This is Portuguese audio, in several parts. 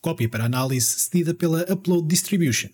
cópia para análise cedida pela Upload Distribution.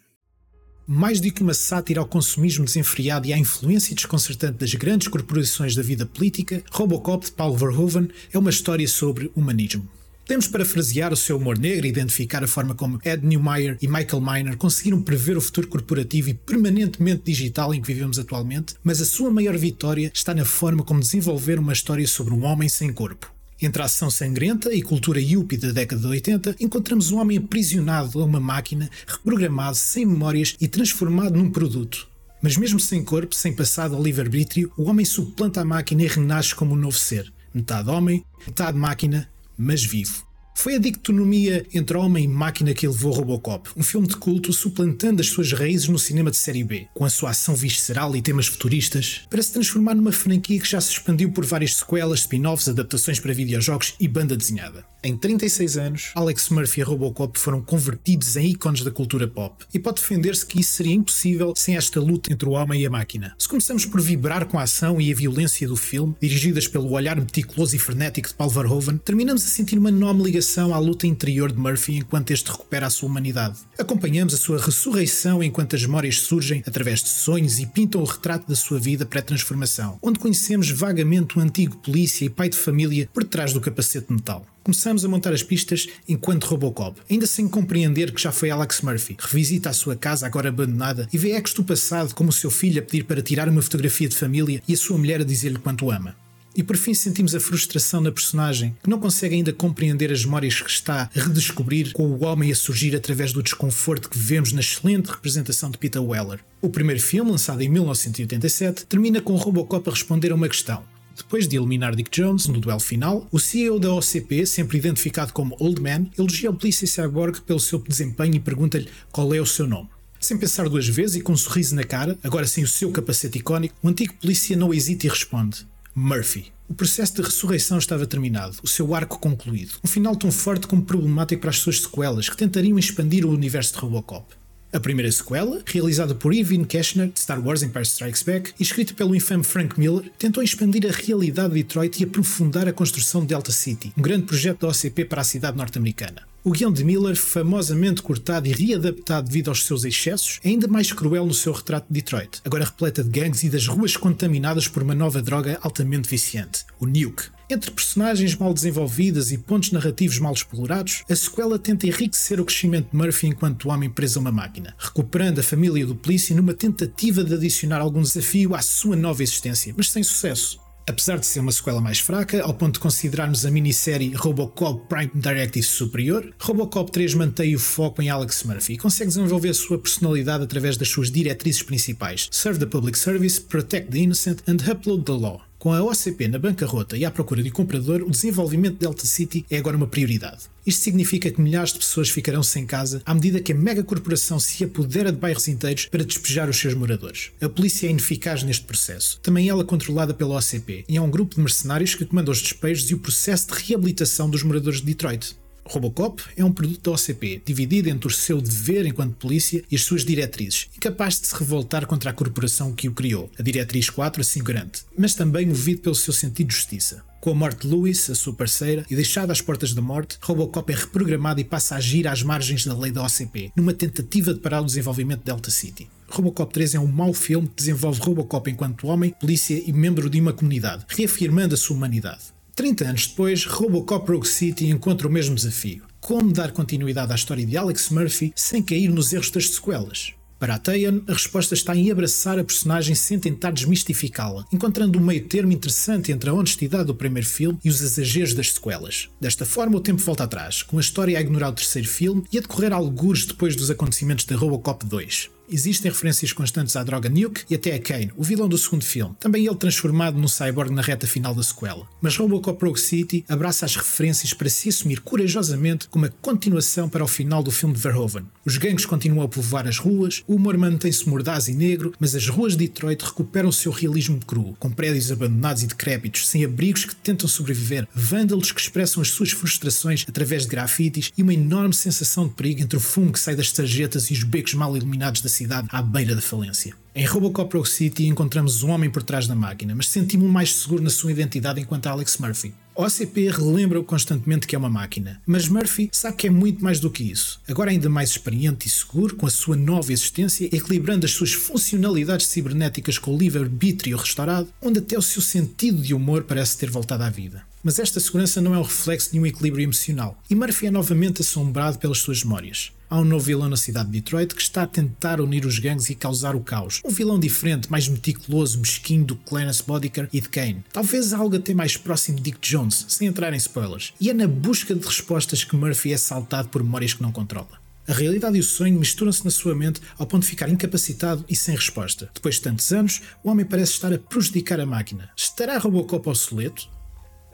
Mais do que uma sátira ao consumismo desenfreado e à influência desconcertante das grandes corporações da vida política, Robocop de Paul Verhoeven é uma história sobre humanismo. Podemos parafrasear o seu humor negro e identificar a forma como Ed Neumeyer e Michael Miner conseguiram prever o futuro corporativo e permanentemente digital em que vivemos atualmente, mas a sua maior vitória está na forma como desenvolver uma história sobre um homem sem corpo. Entre a ação sangrenta e cultura yuppie da década de 80, encontramos um homem aprisionado a uma máquina, reprogramado, sem memórias e transformado num produto. Mas mesmo sem corpo, sem passado ao livre-arbítrio, o homem suplanta a máquina e renasce como um novo ser. Metade homem, metade máquina, mas vivo. Foi a dicotomia entre homem e máquina que levou Robocop, um filme de culto suplantando as suas raízes no cinema de série B, com a sua ação visceral e temas futuristas, para se transformar numa franquia que já se expandiu por várias sequelas, spin-offs, adaptações para videojogos e banda desenhada. Em 36 anos, Alex Murphy e Robocop foram convertidos em ícones da cultura pop, e pode defender-se que isso seria impossível sem esta luta entre o homem e a máquina. Se começamos por vibrar com a ação e a violência do filme, dirigidas pelo olhar meticuloso e frenético de Paul Verhoeven, terminamos a sentir uma enorme ligação à luta interior de Murphy enquanto este recupera a sua humanidade. Acompanhamos a sua ressurreição enquanto as memórias surgem através de sonhos e pintam o retrato da sua vida pré-transformação, onde conhecemos vagamente o antigo polícia e pai de família por trás do capacete de metal. Começamos a montar as pistas enquanto Robocop, ainda sem compreender que já foi Alex Murphy. Revisita a sua casa agora abandonada e vê ecos do passado como o seu filho a pedir para tirar uma fotografia de família e a sua mulher a dizer-lhe quanto ama. E por fim sentimos a frustração na personagem, que não consegue ainda compreender as memórias que está a redescobrir, com o homem a surgir através do desconforto que vemos na excelente representação de Peter Weller. O primeiro filme, lançado em 1987, termina com Robocop a responder a uma questão. Depois de eliminar Dick Jones no duelo final, o CEO da OCP, sempre identificado como Old Man, elogia o polícia cyborg pelo seu desempenho e pergunta-lhe qual é o seu nome. Sem pensar duas vezes e com um sorriso na cara, agora sem o seu capacete icónico, o antigo polícia não hesita e responde: Murphy. O processo de ressurreição estava terminado, o seu arco concluído. Um final tão forte como problemático para as suas sequelas, que tentariam expandir o universo de Robocop. A primeira sequela, realizada por Irvin Keschner de Star Wars Empire Strikes Back e escrita pelo infame Frank Miller, tentou expandir a realidade de Detroit e aprofundar a construção de Delta City, um grande projeto da OCP para a cidade norte-americana. O guião de Miller, famosamente cortado e readaptado devido aos seus excessos, é ainda mais cruel no seu retrato de Detroit, agora repleta de gangues e das ruas contaminadas por uma nova droga altamente viciante, o Nuke. Entre personagens mal desenvolvidas e pontos narrativos mal explorados, a sequela tenta enriquecer o crescimento de Murphy enquanto homem preso a uma máquina, recuperando a família do polícia numa tentativa de adicionar algum desafio à sua nova existência, mas sem sucesso. Apesar de ser uma sequela mais fraca, ao ponto de considerarmos a minissérie Robocop Prime Directive superior, Robocop 3 mantém o foco em Alex Murphy e consegue desenvolver a sua personalidade através das suas diretrizes principais: Serve the Public Service, Protect the Innocent and Upload the Law. Com a OCP na bancarrota e à procura de comprador, o desenvolvimento de Delta City é agora uma prioridade. Isto significa que milhares de pessoas ficarão sem casa à medida que a megacorporação se apodera de bairros inteiros para despejar os seus moradores. A polícia é ineficaz neste processo, também ela controlada pela OCP, e é um grupo de mercenários que comanda os despejos e o processo de reabilitação dos moradores de Detroit. Robocop é um produto da OCP, dividido entre o seu dever enquanto polícia e as suas diretrizes, incapaz de se revoltar contra a corporação que o criou, a Diretriz 4 assim garante, mas também movido pelo seu sentido de justiça. Com a morte de Lewis, a sua parceira, e deixada às portas da morte, Robocop é reprogramado e passa a agir às margens da lei da OCP, numa tentativa de parar o desenvolvimento de Delta City. Robocop 3 é um mau filme que desenvolve Robocop enquanto homem, polícia e membro de uma comunidade, reafirmando a sua humanidade. 30 anos depois, Robocop Rogue City encontra o mesmo desafio. Como dar continuidade à história de Alex Murphy sem cair nos erros das sequelas? Para a Tayan, a resposta está em abraçar a personagem sem tentar desmistificá-la, encontrando um meio termo interessante entre a honestidade do primeiro filme e os exageros das sequelas. Desta forma, o tempo volta atrás, com a história a ignorar o terceiro filme e a decorrer algures depois dos acontecimentos de Robocop 2. Existem referências constantes à droga Nuke e até a Kane, o vilão do segundo filme, também ele transformado num cyborg na reta final da sequela. Mas Robocop Rogue City abraça as referências para se assumir corajosamente como uma continuação para o final do filme de Verhoeven. Os gangues continuam a povoar as ruas, o humor mantém-se mordaz e negro, mas as ruas de Detroit recuperam o seu realismo cru, com prédios abandonados e decrépitos, sem abrigos que tentam sobreviver, vândalos que expressam as suas frustrações através de grafites e uma enorme sensação de perigo entre o fumo que sai das sarjetas e os becos mal iluminados da cidade à beira da falência. Em Robocop Rogue City encontramos um homem por trás da máquina, mas sentimos-me mais seguro na sua identidade enquanto Alex Murphy. O OCP relembra-o constantemente que é uma máquina, mas Murphy sabe que é muito mais do que isso. Agora ainda mais experiente e seguro, com a sua nova existência, equilibrando as suas funcionalidades cibernéticas com o livre-arbítrio restaurado, onde até o seu sentido de humor parece ter voltado à vida. Mas esta segurança não é o reflexo de um equilíbrio emocional, e Murphy é novamente assombrado pelas suas memórias. Há um novo vilão na cidade de Detroit que está a tentar unir os gangues e causar o caos. Um vilão diferente, mais meticuloso, mesquinho do que Clarence Bodicker e de Kane. Talvez algo até mais próximo de Dick Jones, sem entrar em spoilers. E é na busca de respostas que Murphy é saltado por memórias que não controla. A realidade e o sonho misturam-se na sua mente ao ponto de ficar incapacitado e sem resposta. Depois de tantos anos, o homem parece estar a prejudicar a máquina. Estará Robocop obsoleto?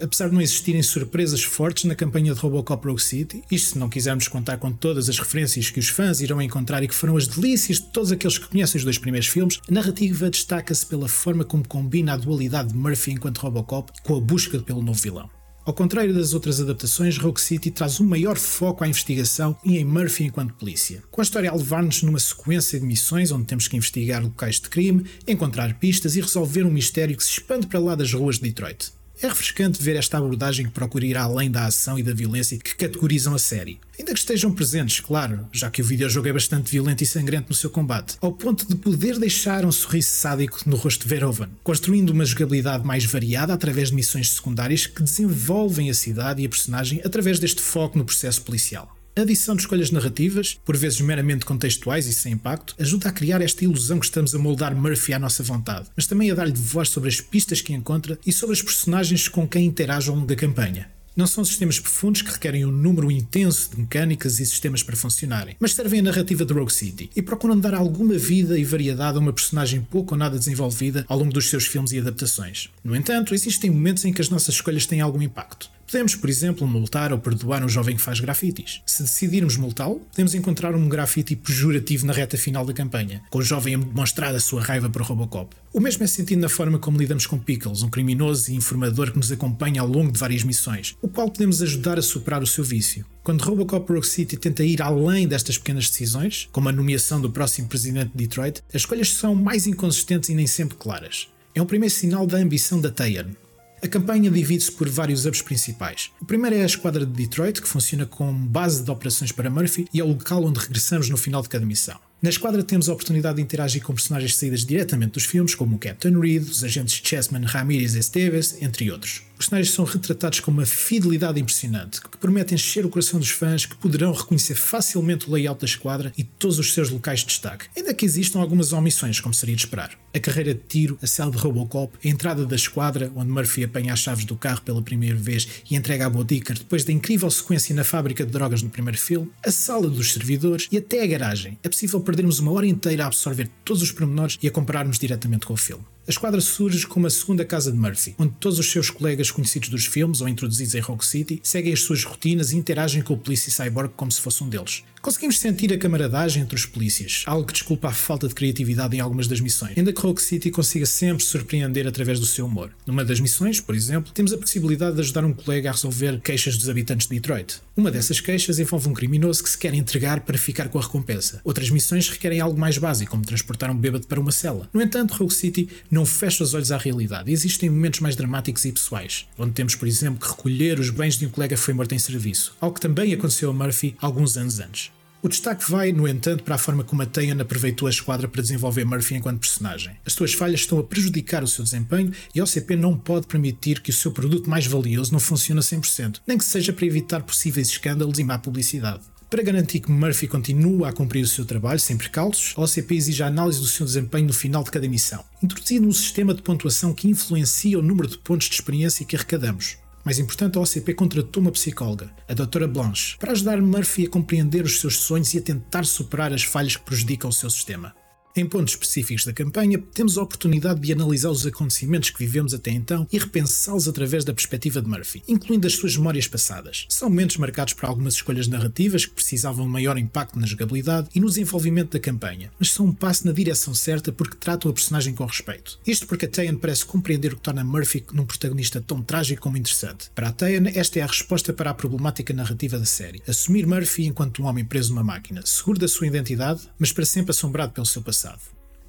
Apesar de não existirem surpresas fortes na campanha de Robocop Rogue City, isto se não quisermos contar com todas as referências que os fãs irão encontrar e que foram as delícias de todos aqueles que conhecem os dois primeiros filmes, a narrativa destaca-se pela forma como combina a dualidade de Murphy enquanto Robocop com a busca pelo novo vilão. Ao contrário das outras adaptações, Rogue City traz um maior foco à investigação e em Murphy enquanto polícia, com a história a levar-nos numa sequência de missões onde temos que investigar locais de crime, encontrar pistas e resolver um mistério que se expande para lá das ruas de Detroit. É refrescante ver esta abordagem que procura ir além da ação e da violência que categorizam a série. Ainda que estejam presentes, claro, já que o videojogo é bastante violento e sangrento no seu combate, ao ponto de poder deixar um sorriso sádico no rosto de Verhoeven, construindo uma jogabilidade mais variada através de missões secundárias que desenvolvem a cidade e a personagem através deste foco no processo policial. A adição de escolhas narrativas, por vezes meramente contextuais e sem impacto, ajuda a criar esta ilusão que estamos a moldar Murphy à nossa vontade, mas também a dar-lhe voz sobre as pistas que encontra e sobre os personagens com quem interage ao longo da campanha. Não são sistemas profundos que requerem um número intenso de mecânicas e sistemas para funcionarem, mas servem a narrativa de Rogue City e procuram dar alguma vida e variedade a uma personagem pouco ou nada desenvolvida ao longo dos seus filmes e adaptações. No entanto, existem momentos em que as nossas escolhas têm algum impacto. Podemos, por exemplo, multar ou perdoar um jovem que faz grafites. Se decidirmos multá-lo, podemos encontrar um grafite pejorativo na reta final da campanha, com o jovem a demonstrar a sua raiva para Robocop. O mesmo é sentido na forma como lidamos com Pickles, um criminoso e informador que nos acompanha ao longo de várias missões, o qual podemos ajudar a superar o seu vício. Quando Robocop Rogue City tenta ir além destas pequenas decisões, como a nomeação do próximo presidente de Detroit, as escolhas são mais inconsistentes e nem sempre claras. É um primeiro sinal da ambição da Tayern, a campanha divide-se por vários hubs principais. O primeiro é a esquadra de Detroit, que funciona como base de operações para Murphy e é o local onde regressamos no final de cada missão. Na esquadra temos a oportunidade de interagir com personagens saídas diretamente dos filmes, como o Captain Reed, os agentes Chessman, Ramirez e Esteves, entre outros. Personagens são retratados com uma fidelidade impressionante, que promete encher o coração dos fãs que poderão reconhecer facilmente o layout da esquadra e todos os seus locais de destaque, ainda que existam algumas omissões, como seria de esperar. A carreira de tiro, a cela de Robocop, a entrada da esquadra, onde Murphy apanha as chaves do carro pela primeira vez e entrega a Bodicker depois da incrível sequência na fábrica de drogas no primeiro filme, a sala dos servidores e até a garagem. É possível perdermos uma hora inteira a absorver todos os pormenores e a compararmos diretamente com o filme. A esquadra surge como a segunda casa de Murphy, onde todos os seus colegas conhecidos dos filmes ou introduzidos em Rock City seguem as suas rotinas e interagem com o polícia cyborg como se fosse um deles. Conseguimos sentir a camaradagem entre os polícias, algo que desculpa a falta de criatividade em algumas das missões, ainda que Rock City consiga sempre surpreender através do seu humor. Numa das missões, por exemplo, temos a possibilidade de ajudar um colega a resolver queixas dos habitantes de Detroit. Uma dessas queixas envolve um criminoso que se quer entregar para ficar com a recompensa. Outras missões requerem algo mais básico, como transportar um bêbado para uma cela. No entanto, Rogue City não fecha os olhos à realidade existem momentos mais dramáticos e pessoais, onde temos, por exemplo, que recolher os bens de um colega que foi morto em serviço, algo que também aconteceu a Murphy alguns anos antes. O destaque vai, no entanto, para a forma como a Tayan aproveitou a esquadra para desenvolver Murphy enquanto personagem. As suas falhas estão a prejudicar o seu desempenho e a OCP não pode permitir que o seu produto mais valioso não funcione a 100%, nem que seja para evitar possíveis escândalos e má publicidade. Para garantir que Murphy continue a cumprir o seu trabalho sem precalços, a OCP exige a análise do seu desempenho no final de cada missão, introduzindo um sistema de pontuação que influencia o número de pontos de experiência que arrecadamos. Mais importante, a OCP contratou uma psicóloga, a Dra. Blanche, para ajudar Murphy a compreender os seus sonhos e a tentar superar as falhas que prejudicam o seu sistema. Em pontos específicos da campanha, temos a oportunidade de analisar os acontecimentos que vivemos até então e repensá-los através da perspectiva de Murphy, incluindo as suas memórias passadas. São momentos marcados por algumas escolhas narrativas que precisavam de maior impacto na jogabilidade e no desenvolvimento da campanha, mas são um passo na direção certa porque tratam a personagem com respeito. Isto porque a Tayan parece compreender o que torna Murphy num protagonista tão trágico como interessante. Para a Tayan, esta é a resposta para a problemática narrativa da série. Assumir Murphy enquanto um homem preso numa máquina, seguro da sua identidade, mas para sempre assombrado pelo seu passado passado.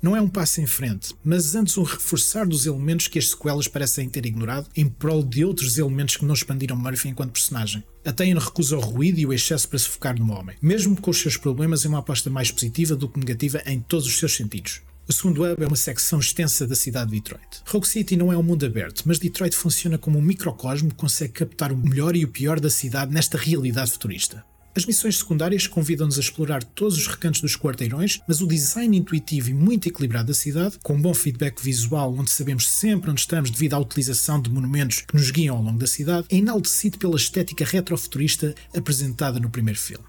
Não é um passo em frente, mas antes um reforçar dos elementos que as sequelas parecem ter ignorado em prol de outros elementos que não expandiram Murphy enquanto personagem. A Tayan recusa o ruído e o excesso para se focar no homem. Mesmo com os seus problemas, é uma aposta mais positiva do que negativa em todos os seus sentidos. O segundo hub é uma secção extensa da cidade de Detroit. Rogue City não é um mundo aberto, mas Detroit funciona como um microcosmo que consegue captar o melhor e o pior da cidade nesta realidade futurista. As missões secundárias convidam-nos a explorar todos os recantos dos quarteirões, mas o design intuitivo e muito equilibrado da cidade, com bom feedback visual onde sabemos sempre onde estamos devido à utilização de monumentos que nos guiam ao longo da cidade, é enaltecido pela estética retrofuturista apresentada no primeiro filme.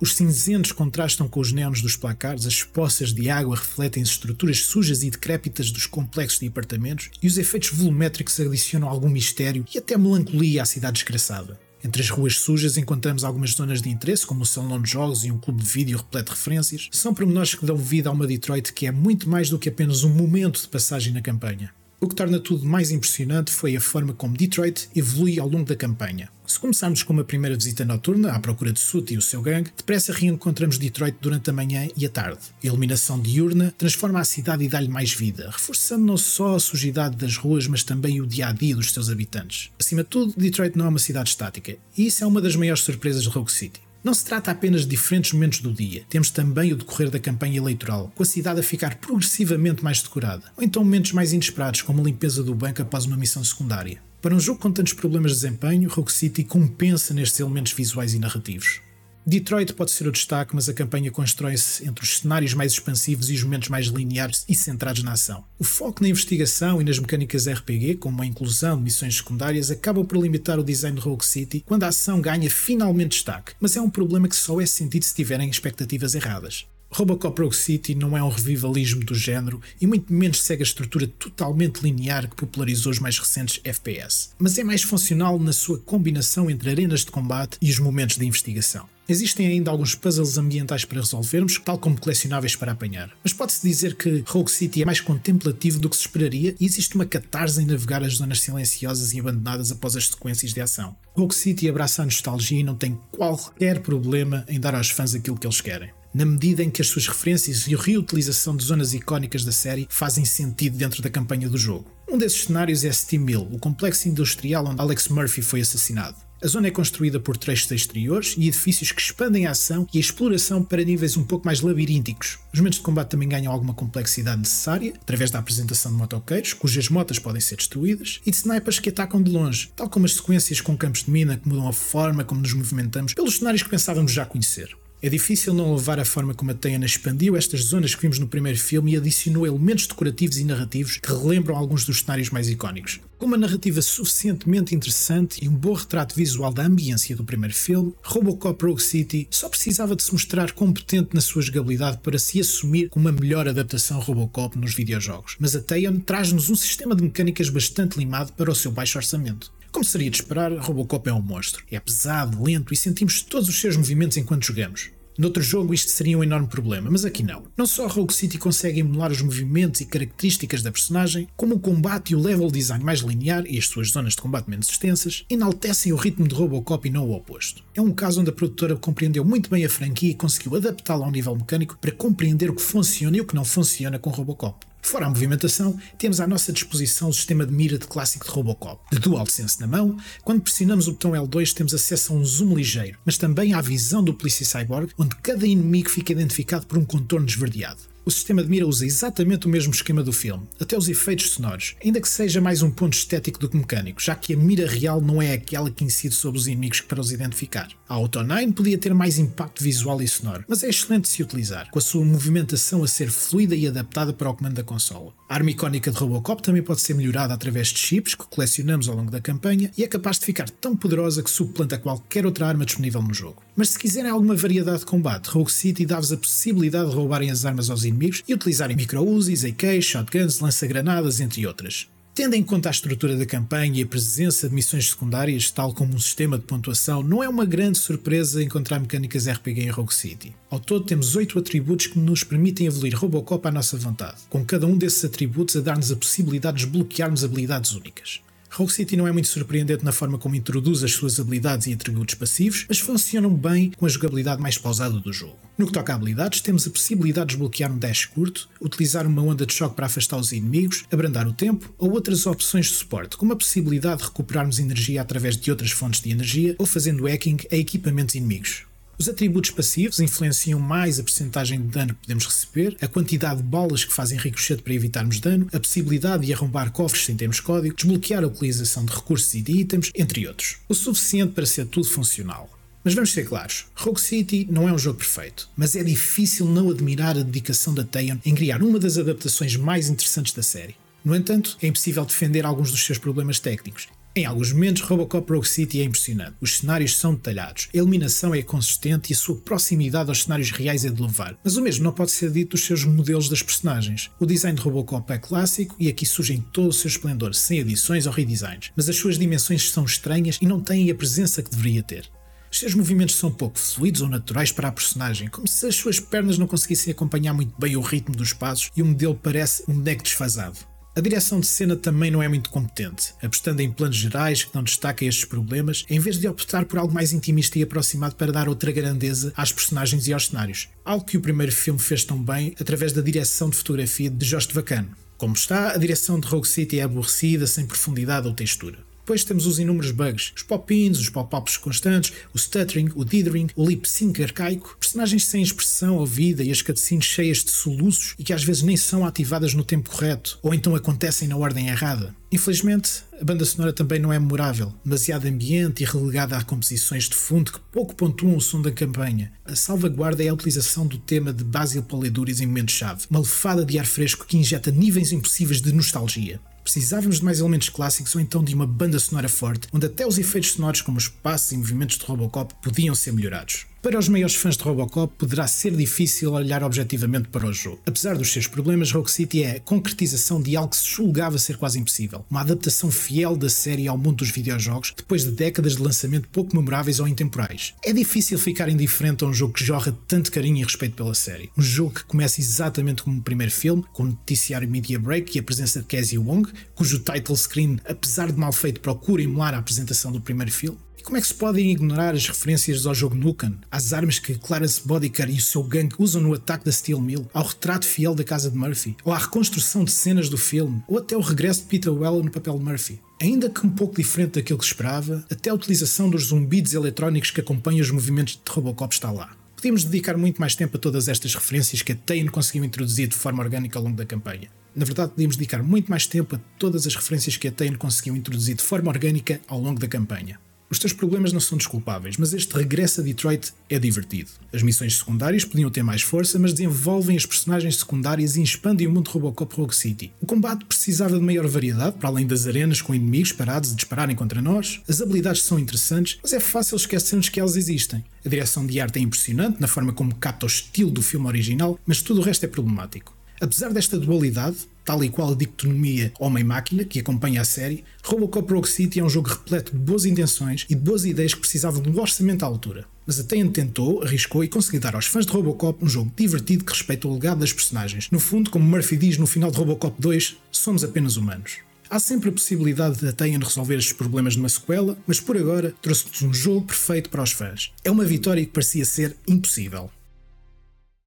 Os cinzentos contrastam com os neons dos placares, as poças de água refletem as estruturas sujas e decrépitas dos complexos de apartamentos e os efeitos volumétricos adicionam algum mistério e até melancolia à cidade desgraçada. Entre as ruas sujas encontramos algumas zonas de interesse, como o salão de jogos e um clube de vídeo repleto de referências. São pormenores que dão vida a uma Detroit que é muito mais do que apenas um momento de passagem na campanha. O que torna tudo mais impressionante foi a forma como Detroit evolui ao longo da campanha. Se começarmos com uma primeira visita noturna à procura de Sut e o seu gangue, depressa reencontramos Detroit durante a manhã e a tarde. A iluminação diurna transforma a cidade e dá-lhe mais vida, reforçando não só a sujidade das ruas, mas também o dia a dia dos seus habitantes. Acima de tudo, Detroit não é uma cidade estática, e isso é uma das maiores surpresas de Rogue City. Não se trata apenas de diferentes momentos do dia, temos também o decorrer da campanha eleitoral, com a cidade a ficar progressivamente mais decorada, ou então momentos mais inesperados, como a limpeza do banco após uma missão secundária. Para um jogo com tantos problemas de desempenho, Rogue City compensa nestes elementos visuais e narrativos. Detroit pode ser o destaque, mas a campanha constrói-se entre os cenários mais expansivos e os momentos mais lineares e centrados na ação. O foco na investigação e nas mecânicas RPG, como a inclusão de missões secundárias, acaba por limitar o design de Rogue City quando a ação ganha finalmente destaque, mas é um problema que só é sentido se tiverem expectativas erradas. Robocop Rogue City não é um revivalismo do género e muito menos segue a estrutura totalmente linear que popularizou os mais recentes FPS, mas é mais funcional na sua combinação entre arenas de combate e os momentos de investigação. Existem ainda alguns puzzles ambientais para resolvermos, tal como colecionáveis para apanhar. Mas pode-se dizer que Rogue City é mais contemplativo do que se esperaria e existe uma catarse em navegar as zonas silenciosas e abandonadas após as sequências de ação. Rogue City abraça a nostalgia e não tem qualquer problema em dar aos fãs aquilo que eles querem na medida em que as suas referências e a reutilização de zonas icónicas da série fazem sentido dentro da campanha do jogo. Um desses cenários é Steam Mill, o complexo industrial onde Alex Murphy foi assassinado. A zona é construída por trechos exteriores e edifícios que expandem a ação e a exploração para níveis um pouco mais labirínticos. Os momentos de combate também ganham alguma complexidade necessária, através da apresentação de motoqueiros, cujas motas podem ser destruídas, e de snipers que atacam de longe, tal como as sequências com campos de mina que mudam a forma como nos movimentamos pelos cenários que pensávamos já conhecer. É difícil não levar a forma como a Tayana expandiu estas zonas que vimos no primeiro filme e adicionou elementos decorativos e narrativos que relembram alguns dos cenários mais icónicos. Com uma narrativa suficientemente interessante e um bom retrato visual da ambiência do primeiro filme, Robocop Rogue City só precisava de se mostrar competente na sua jogabilidade para se assumir como uma melhor adaptação Robocop nos videojogos. Mas a Tayan traz-nos um sistema de mecânicas bastante limado para o seu baixo orçamento. Como seria de esperar, Robocop é um monstro. É pesado, lento e sentimos todos os seus movimentos enquanto jogamos. Noutro jogo isto seria um enorme problema, mas aqui não. Não só Rogue City consegue emular os movimentos e características da personagem, como o combate e o level design mais linear e as suas zonas de combate menos extensas enaltecem o ritmo de Robocop e não o oposto. É um caso onde a produtora compreendeu muito bem a franquia e conseguiu adaptá-la ao nível mecânico para compreender o que funciona e o que não funciona com Robocop. Fora a movimentação, temos à nossa disposição o sistema de mira de clássico de Robocop. De DualSense na mão, quando pressionamos o botão L2 temos acesso a um zoom ligeiro, mas também à visão do Police Cyborg, onde cada inimigo fica identificado por um contorno esverdeado. O sistema de mira usa exatamente o mesmo esquema do filme, até os efeitos sonoros, ainda que seja mais um ponto estético do que mecânico, já que a mira real não é aquela que incide sobre os inimigos para os identificar. A Auto 9 podia ter mais impacto visual e sonoro, mas é excelente de se utilizar, com a sua movimentação a ser fluida e adaptada para o comando da consola. A arma icónica de Robocop também pode ser melhorada através de chips que colecionamos ao longo da campanha e é capaz de ficar tão poderosa que suplanta qualquer outra arma disponível no jogo. Mas se quiserem alguma variedade de combate, Rogue City dá-vos a possibilidade de roubarem as armas aos inimigos e utilizarem micro-Uzis, AKs, shotguns, lança-granadas, entre outras. Tendo em conta a estrutura da campanha e a presença de missões secundárias, tal como um sistema de pontuação, não é uma grande surpresa encontrar mecânicas RPG em Rogue City. Ao todo, temos oito atributos que nos permitem evoluir Robocop à nossa vontade, com cada um desses atributos a dar-nos a possibilidade de desbloquearmos habilidades únicas. Rogue City não é muito surpreendente na forma como introduz as suas habilidades e atributos passivos, mas funcionam bem com a jogabilidade mais pausada do jogo. No que toca a habilidades, temos a possibilidade de desbloquear um dash curto, utilizar uma onda de choque para afastar os inimigos, abrandar o tempo ou outras opções de suporte, como a possibilidade de recuperarmos energia através de outras fontes de energia ou fazendo hacking a equipamentos inimigos. Os atributos passivos influenciam mais a percentagem de dano que podemos receber, a quantidade de bolas que fazem ricochete para evitarmos dano, a possibilidade de arrombar cofres sem termos código, desbloquear a utilização de recursos e de itens, entre outros. O suficiente para ser tudo funcional. Mas vamos ser claros, Rogue City não é um jogo perfeito, mas é difícil não admirar a dedicação da Teyon em criar uma das adaptações mais interessantes da série. No entanto, é impossível defender alguns dos seus problemas técnicos, em alguns momentos, Robocop Rogue City é impressionante. Os cenários são detalhados, a iluminação é consistente e a sua proximidade aos cenários reais é de louvar. Mas o mesmo não pode ser dito dos seus modelos das personagens. O design de Robocop é clássico e aqui surge em todo o seu esplendor, sem adições ou redesigns. Mas as suas dimensões são estranhas e não têm a presença que deveria ter. Os seus movimentos são pouco fluidos ou naturais para a personagem, como se as suas pernas não conseguissem acompanhar muito bem o ritmo dos passos e o modelo parece um boneco desfasado. A direção de cena também não é muito competente, apostando em planos gerais que não destacam estes problemas, em vez de optar por algo mais intimista e aproximado para dar outra grandeza às personagens e aos cenários. Algo que o primeiro filme fez tão bem através da direção de fotografia de Josh Vacano. Como está, a direção de Rogue City é aborrecida, sem profundidade ou textura. Depois temos os inúmeros bugs, os pop-ins, os pop-ups constantes, o stuttering, o dithering, o lip sync arcaico, personagens sem expressão ou vida e as cutscenes cheias de soluços e que às vezes nem são ativadas no tempo correto, ou então acontecem na ordem errada. Infelizmente, a banda sonora também não é memorável, demasiado ambiente e relegada a composições de fundo que pouco pontuam o som da campanha. A salvaguarda é a utilização do tema de Basil Poliduris em momentos-chave, uma lefada de ar fresco que injeta níveis impossíveis de nostalgia. Precisávamos de mais elementos clássicos ou então de uma banda sonora forte, onde até os efeitos sonoros como os passos e movimentos de Robocop podiam ser melhorados. Para os maiores fãs de Robocop, poderá ser difícil olhar objetivamente para o jogo. Apesar dos seus problemas, Rogue City é a concretização de algo que se julgava ser quase impossível. Uma adaptação fiel da série ao mundo dos videojogos, depois de décadas de lançamento pouco memoráveis ou intemporais. É difícil ficar indiferente a um jogo que jorra tanto carinho e respeito pela série. Um jogo que começa exatamente como o primeiro filme, com o noticiário Media Break e a presença de Casey Wong, cujo title screen, apesar de mal feito, procura emular a apresentação do primeiro filme. E como é que se podem ignorar as referências ao jogo Nukem, às armas que Clarence Bodicker e o seu gangue usam no ataque da Steel Mill, ao retrato fiel da casa de Murphy, ou à reconstrução de cenas do filme, ou até o regresso de Peter Weller no papel de Murphy? Ainda que um pouco diferente daquilo que esperava, até a utilização dos zumbidos eletrónicos que acompanham os movimentos de Robocop está lá. Podíamos dedicar muito mais tempo a todas estas referências que a Tain conseguiu introduzir de forma orgânica ao longo da campanha. Na verdade, podíamos dedicar muito mais tempo a todas as referências que a Tain conseguiu introduzir de forma orgânica ao longo da campanha. Os teus problemas não são desculpáveis, mas este regresso a Detroit é divertido. As missões secundárias podiam ter mais força, mas desenvolvem as personagens secundárias e expandem o mundo de Robocop Rogue City. O combate precisava de maior variedade, para além das arenas com inimigos parados a dispararem contra nós. As habilidades são interessantes, mas é fácil esquecermos que elas existem. A direção de arte é impressionante, na forma como capta o estilo do filme original, mas tudo o resto é problemático. Apesar desta dualidade, tal e qual a dicotomia homem-máquina que acompanha a série, Robocop Rogue City é um jogo repleto de boas intenções e de boas ideias que precisavam de um orçamento à altura. Mas a Teyan tentou, arriscou e conseguiu dar aos fãs de Robocop um jogo divertido que respeita o legado das personagens. No fundo, como Murphy diz no final de Robocop 2, somos apenas humanos. Há sempre a possibilidade da Teyan resolver estes problemas numa sequela, mas por agora trouxe-nos um jogo perfeito para os fãs. É uma vitória que parecia ser impossível.